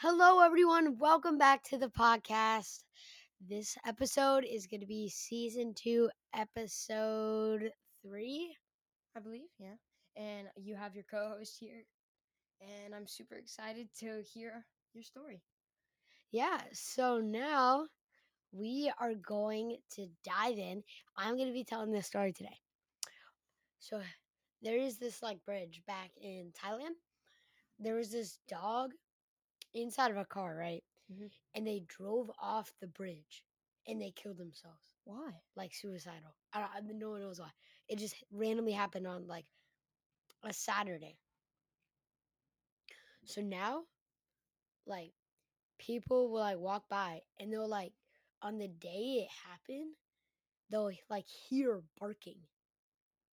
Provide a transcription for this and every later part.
Hello, everyone. Welcome back to the podcast. This episode is going to be season two, episode three. I believe, yeah. And you have your co-host here, and I'm super excited to hear your story. Yeah, so now we are going to dive in. I'm going to be telling this story today. So there is this like bridge back in Thailand. There was this dog inside of a car, right? Mhm. And they drove off the bridge and they killed themselves. Why? like suicidal. I don't, I- no one knows why. It just randomly happened on like a Saturday. So now, like, people will like walk by and they'll like on the day it happened, they'll like hear barking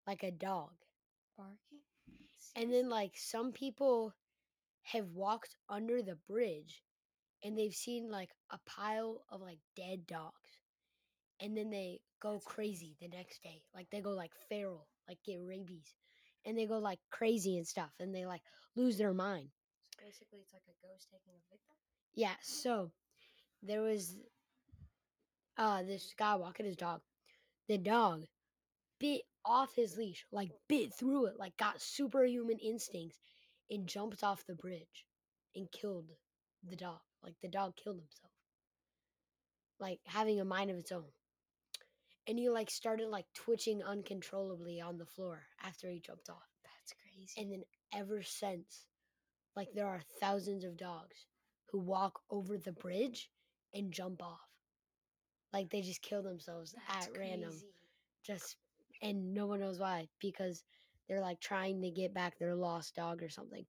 like a dog. Barking? And then like some people have walked under the bridge and they've seen like a pile of like dead dogs. And then they go crazy the next day. Like they go like feral, like get rabies. And they go like crazy and stuff and they like lose their mind. So basically, it's like a ghost taking a victim. Yeah, so there was uh this guy walking his dog. The dog bit off his leash, like bit through it, like got superhuman instincts and jumped off the bridge and killed the dog. Like the dog killed himself. Like having a mind of its own. And he like started like twitching uncontrollably on the floor after he jumped off. That's crazy. And then ever since, like there are thousands of dogs who walk over the bridge and jump off. Like they just kill themselves That's at random. Just and no one knows why because they're like trying to get back their lost dog or something.